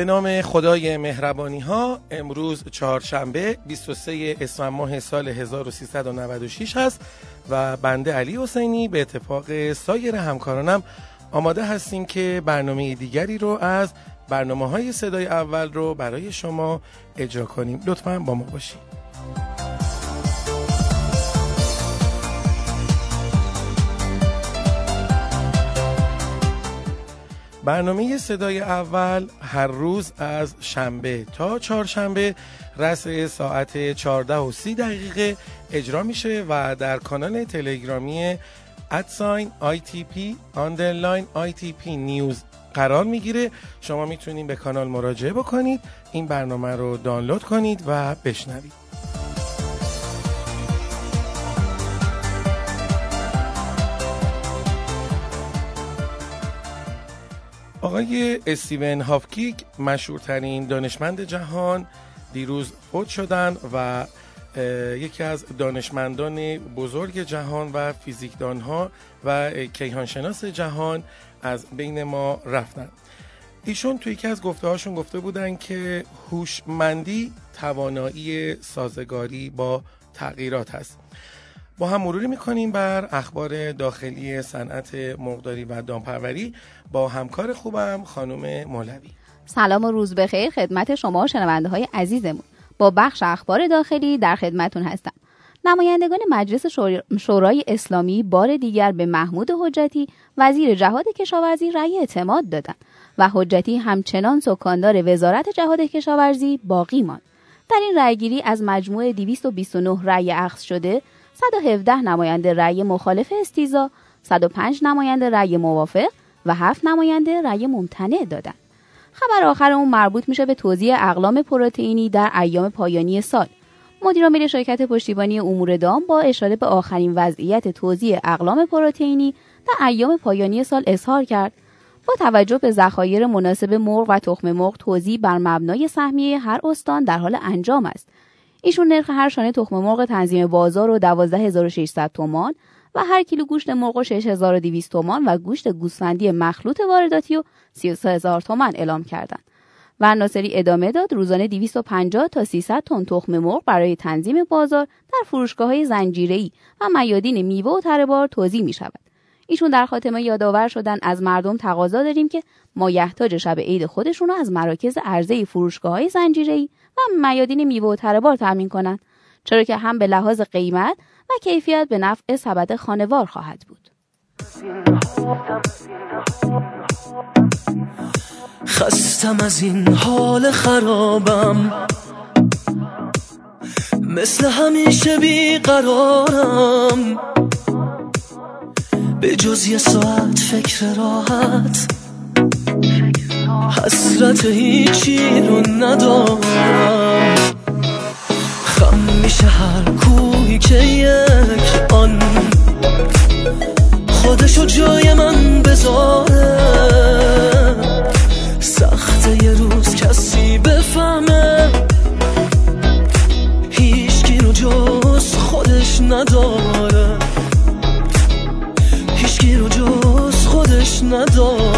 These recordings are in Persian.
به نام خدای مهربانی ها امروز چهارشنبه 23 اسفند ماه سال 1396 هست و بنده علی حسینی به اتفاق سایر همکارانم آماده هستیم که برنامه دیگری رو از برنامه های صدای اول رو برای شما اجرا کنیم. لطفا با ما باشید. برنامه صدای اول هر روز از شنبه تا چهارشنبه راس ساعت 14 و 30 دقیقه اجرا میشه و در کانال تلگرامی at sign P underline P news قرار می‌گیره. شما می‌تونید به کانال مراجعه بکنید. این برنامه رو دانلود کنید و بشنوید. آقای استیون هافکیک مشهورترین دانشمند جهان دیروز فوت شدن و یکی از دانشمندان بزرگ جهان و فیزیکدان ها و کیهانشناس جهان از بین ما رفتن. ایشون توی یکی از گفته هاشون گفته بودن که هوشمندی توانایی سازگاری با تغییرات هست. با هم مروری می‌کنیم بر اخبار داخلی صنعت مرغداری و دامپروری با همکار خوبم خانم مولوی. سلام و روز بخیر خدمت شما شنونده های عزیزمون. با بخش اخبار داخلی در خدمتون هستم. نمایندگان مجلس شورای اسلامی بار دیگر به محمود حجتی وزیر جهاد کشاورزی رأی اعتماد دادند و حجتی همچنان سکاندار وزارت جهاد کشاورزی باقی ماند. در این رأیگیری از مجموع 229 رأی اخذ شده 117 نماینده رأی مخالف استیزا 105 نماینده رأی موافق و 7 نماینده رأی ممتنع دادند خبر آخر اون مربوط میشه به توزیع اقلام پروتئینی در ایام پایانی سال. مدیرعامل شرکت پشتیبانی امور دام با اشاره به آخرین وضعیت توزیع اقلام پروتئینی در ایام پایانی سال اظهار کرد. با توجه به ذخایر مناسب مرغ و تخم مرغ توزیع بر مبنای سهمیه هر استان در حال انجام است. ایشون نرخ هر شانه تخم مرغ تنظیم بازار رو 12600 تومان و هر کیلو گوشت مرغ 6200 تومان و گوشت گوسفندی مخلوط وارداتی و 33000 تومان اعلام کردند. و ناصری ادامه داد روزانه 250 تا 300 تن تخم مرغ برای تنظیم بازار در فروشگاه های زنجیره‌ای و میادین میوه و تره توزیع می شود. ایشون در خاتمه یادآور شدن از مردم تقاضا داریم که مایحتاج شب عید خودشون رو از مراکز عرضه فروشگاه های زنجیره‌ای میادین میوه و تره تامین کنند چرا که هم به لحاظ قیمت و کیفیت به نفع سبد خانوار خواهد بود. خستم از این حال خرابم. مثل همیشه بیقرارم. به جز یه ساعت فکر راحت حسرت هیچی رو ندارم. خم میشه هر کوهی که یک آن. خودشو جای من بذاره. سخته یه روز کسی بفهمه. هیچکی رو جز خودش نداره. هیچکی رو جز خودش نداره.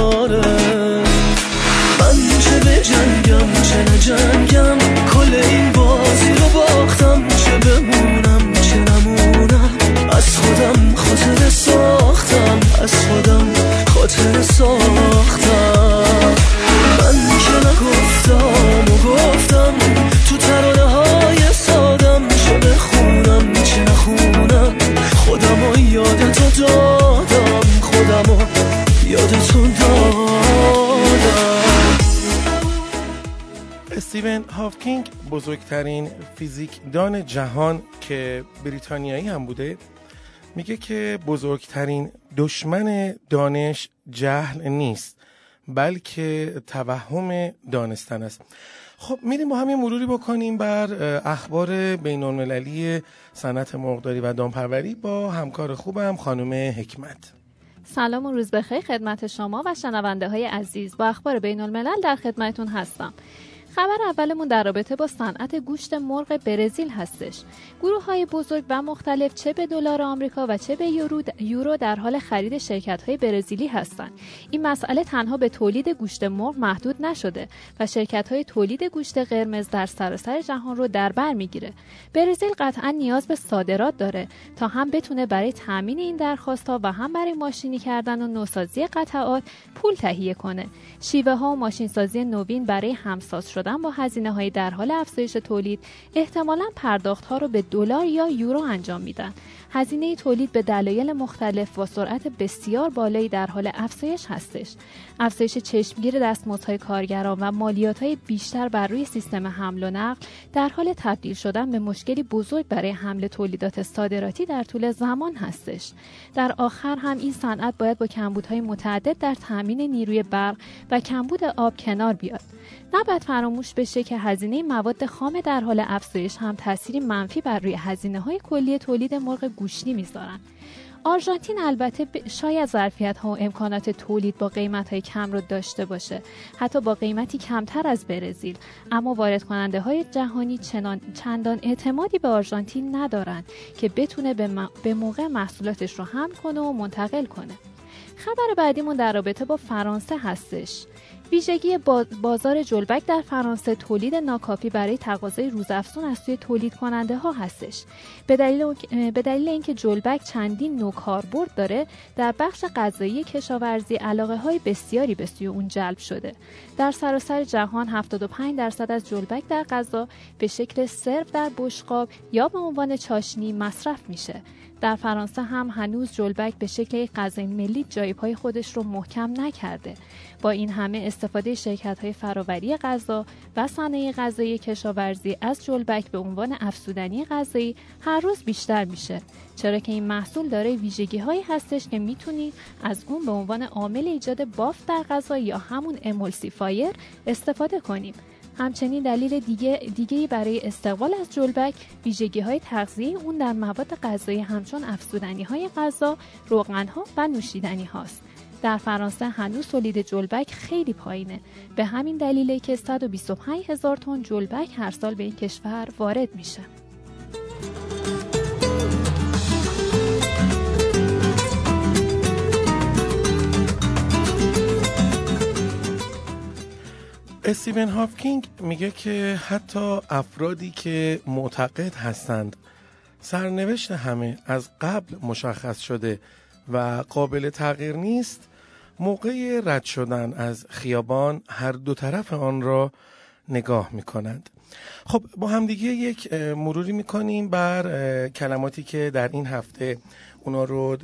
نجنگم کل این بازی رو باختم. چه بمونم چه نمونم. از خودم خاطر ساختم. از خودم خاطر ساختم. هافکینگ بزرگترین فیزیکدان جهان که بریتانیایی هم بوده میگه که بزرگترین دشمن دانش جهل نیست بلکه توهم دانستن است. خب میریم با همین مروری بکنیم بر اخبار بین المللی صنعت مرغداری و دامپروری با همکار خوبم خانم حکمت. سلام و روز بخیر خدمت شما و شنونده های عزیز. با اخبار بین الملل در خدمتون هستم. خبر اولمون در رابطه با صنعت گوشت مرغ برزیل هستش. گروه های بزرگ و مختلف چه به دلار آمریکا و چه به یورو در حال خرید شرکت های برزیلی هستند. این مسئله تنها به تولید گوشت مرغ محدود نشده و شرکت های تولید گوشت قرمز در سراسر جهان رو در بر می‌گیره. برزیل قطعا نیاز به صادرات داره تا هم بتونه برای تامین این درخواست ها و هم برای ماشینی کردن و نوسازی قطعات پول تهیه کنه. شیوه ها و ماشین سازی نوین برای همساز با هزینه های در حال افزایش تولید احتمالا پرداخت ها رو به دلار یا یورو انجام میدن. هزینه تولید به دلایل مختلف و سرعت بسیار بالایی در حال افزایش هستش. افزایش چشمگیر دستمزدهای کارگران و مالیات بیشتر بر روی سیستم حمل و نقل در حال تبدیل شدن به مشکلی بزرگ برای حمل تولیدات صادراتی در طول زمان هستش. در آخر هم این صنعت باید با کمبودهای متعدد در تامین نیروی برق و کمبود آب کنار بیاد. نباید فراموش بشه که هزینه مواد خام در حال افزایش هم تأثیری منفی بر روی هزینه های کلی تولید مرغ گوشتی می‌ذارن. آرژانتین البته شاید ظرفیت ها و امکانات تولید با قیمت های کم رو داشته باشه حتی با قیمتی کمتر از برزیل. اما وارد کننده های جهانی چنان چندان اعتمادی به آرژانتین ندارند که بتونه به, به موقع محصولاتش رو حمل کنه و منتقل کنه. خبر بعدیمون در رابطه با فرانسه هستش. ویژگی بازار جلبک در فرانسه تولید ناکافی برای تقاضای روزافزون از سوی تولید کننده ها هستش. به دلیل, به دلیل اینکه جلبک چندین نوع کاربرد داره در بخش غذایی کشاورزی علاقه های بسیاری به سوی اون جلب شده. در سراسر جهان 75 درصد از جلبک در غذا به شکل سرو در بشقاب یا به عنوان چاشنی مصرف میشه. در فرانسه هم هنوز جلبک به شکل یک غذای ملی جای پای خودش رو محکم نکرده. با این همه استفاده شرکت های فراوری غذا و صنایع غذایی کشاورزی از جلبک به عنوان افزودنی غذایی هر روز بیشتر میشه. چرا که این محصول داره ویژگی هایی هستش که می‌تونید از اون به عنوان عامل ایجاد بافت در غذا یا همون امولسیفایر استفاده کنیم همچنین دلیل دیگه دیگه برای استقبال از جلبک ویژگی های تغذیه اون در مواد غذایی همچون افزودنی های غذا، روغن ها و نوشیدنی هاست. در فرانسه هنوز تولید جلبک خیلی پایینه به همین دلیله که 125 هزار تن جلبک هر سال به این کشور وارد میشه استیون هافکینگ میگه که حتی افرادی که معتقد هستند سرنوشت همه از قبل مشخص شده و قابل تغییر نیست موقع رد شدن از خیابان هر دو طرف آن را نگاه می کنند خب با همدیگه یک مروری می‌کنیم بر کلماتی که در این هفته اونا رو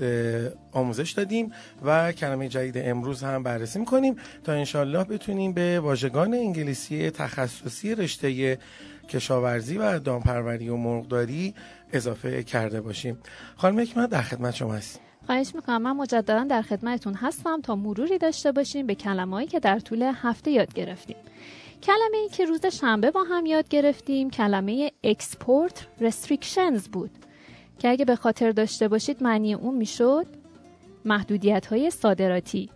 آموزش دادیم و کلمه جدید امروز هم بررسی می‌کنیم تا انشالله بتونیم به واژگان انگلیسی تخصصی رشته کشاورزی و دامپروری و مرغداری اضافه کرده باشیم. خانم حکمت در خدمت شما هستیم. خواهش می‌کنم. من مجددا در خدمتتون هستم تا مروری داشته باشیم به کلمه‌ای که در طول هفته یاد گرفتیم. کلمه ای که روز شنبه با هم یاد گرفتیم کلمه export restrictions بود. که اگه به خاطر داشته باشید معنی اون می‌شد محدودیت های صادراتی.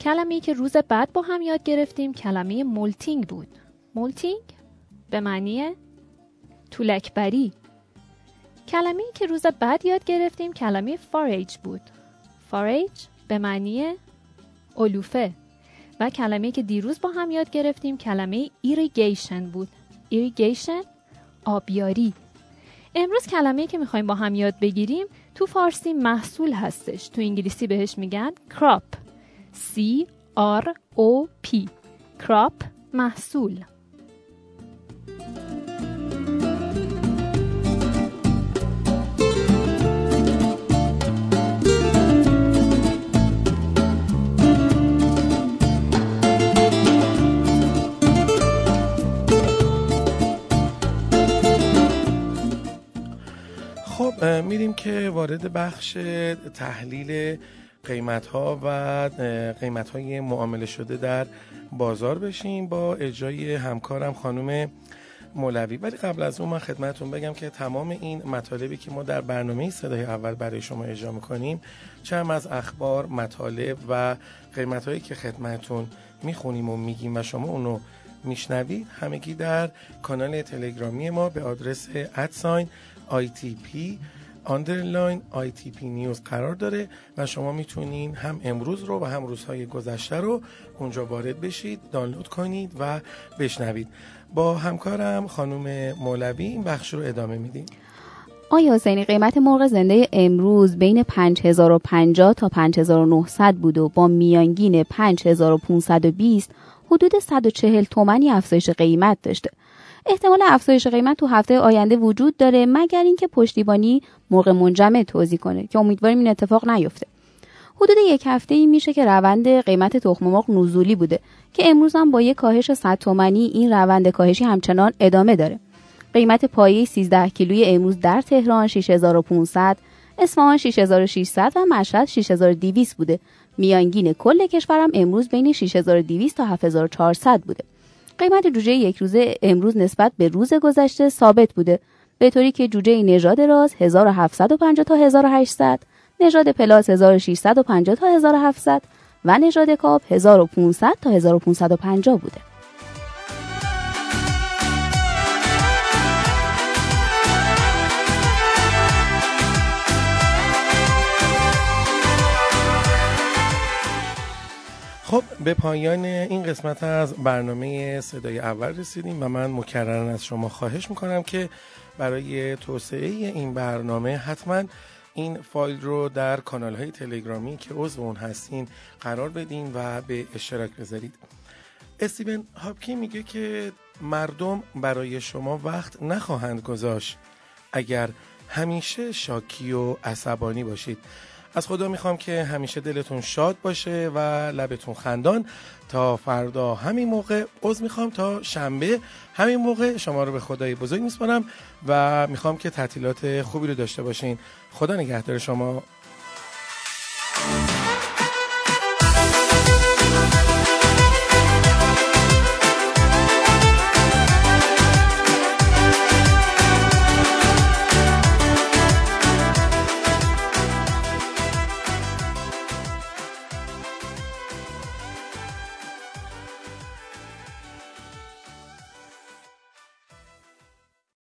کلمه ای که روز بعد با هم یاد گرفتیم کلمه molting بود. molting به معنی تولک‌بری کلمه ای که روز بعد یاد گرفتیم کلمه forage بود. forage به معنی علوفه. و کلمه که دیروز با هم یاد گرفتیم کلمه irrigation بود. ایریگیشن آبیاری. امروز کلمه که می‌خوایم با هم یاد بگیریم تو فارسی محصول هستش. تو انگلیسی بهش میگن کراپ C R O P. کراپ محصول. میریم که وارد بخش تحلیل قیمت ها و قیمت های معامله شده در بازار بشیم با اجرای همکارم خانم مولوی. ولی قبل از اون من خدمتون بگم که تمام این مطالبی که ما در برنامه صدای اول برای شما اجرا می‌کنیم چند از اخبار مطالب و قیمت هایی که خدمتون می‌خونیم و میگیم و شما اونو میشنوید همگی در کانال تلگرامی ما به آدرس at sign P underline P news قرار داره و شما می‌تونین هم امروز رو و هم روزهای گذشته رو اونجا وارد بشید دانلود کنید و بشنوید با همکارم خانم مولوی این بخش رو ادامه میدیم آقای حسینی قیمت مرغ زنده امروز بین 5050 تا 5900 بود و با میانگین 5520 حدود 140 تومنی افزایش قیمت داشته. احتمال افزایش قیمت تو هفته آینده وجود داره مگر اینکه پشتیبانی مرغ منجمد توضیح کنه که امیدواریم این اتفاق نیفته. حدود یک هفته ای میشه که روند قیمت تخم مرغ نزولی بوده که امروز هم با یک کاهش 100 تومانی این روند کاهشی همچنان ادامه داره. قیمت پایه 13 کیلوی امروز در تهران 6500 اصفهان 6600 و مشهد 6200 بوده میانگین کل کشورم امروز بین 6200 تا 7400 بوده قیمت جوجه یک روزه امروز نسبت به روز گذشته ثابت بوده. به طوری که جوجه نژاد راز 1750 تا 1800 نژاد پلاس 1650 تا 1700 و نژاد کاپ 1500 تا 1550 بوده. خب به پایان این قسمت از برنامه صدای اول رسیدیم و من مکررن از شما خواهش می‌کنم که برای توسعه این برنامه حتما این فایل رو در کانال های تلگرامی که عضو اون هستین قرار بدین و به اشتراک بذارید. استیون هاپکی میگه که مردم برای وقت وقت نخواهند گذاشت. اگر همیشه شاکی و عصبانی باشید. از خدا می‌خوام که همیشه دلتون شاد باشه و لبتون خندان. تا فردا همین موقع عوض می‌خوام تا شنبه همین موقع شما رو به خدای بزرگ میسپارم و می‌خوام که تعطیلات خوبی رو داشته باشین. خدا نگهدار شما.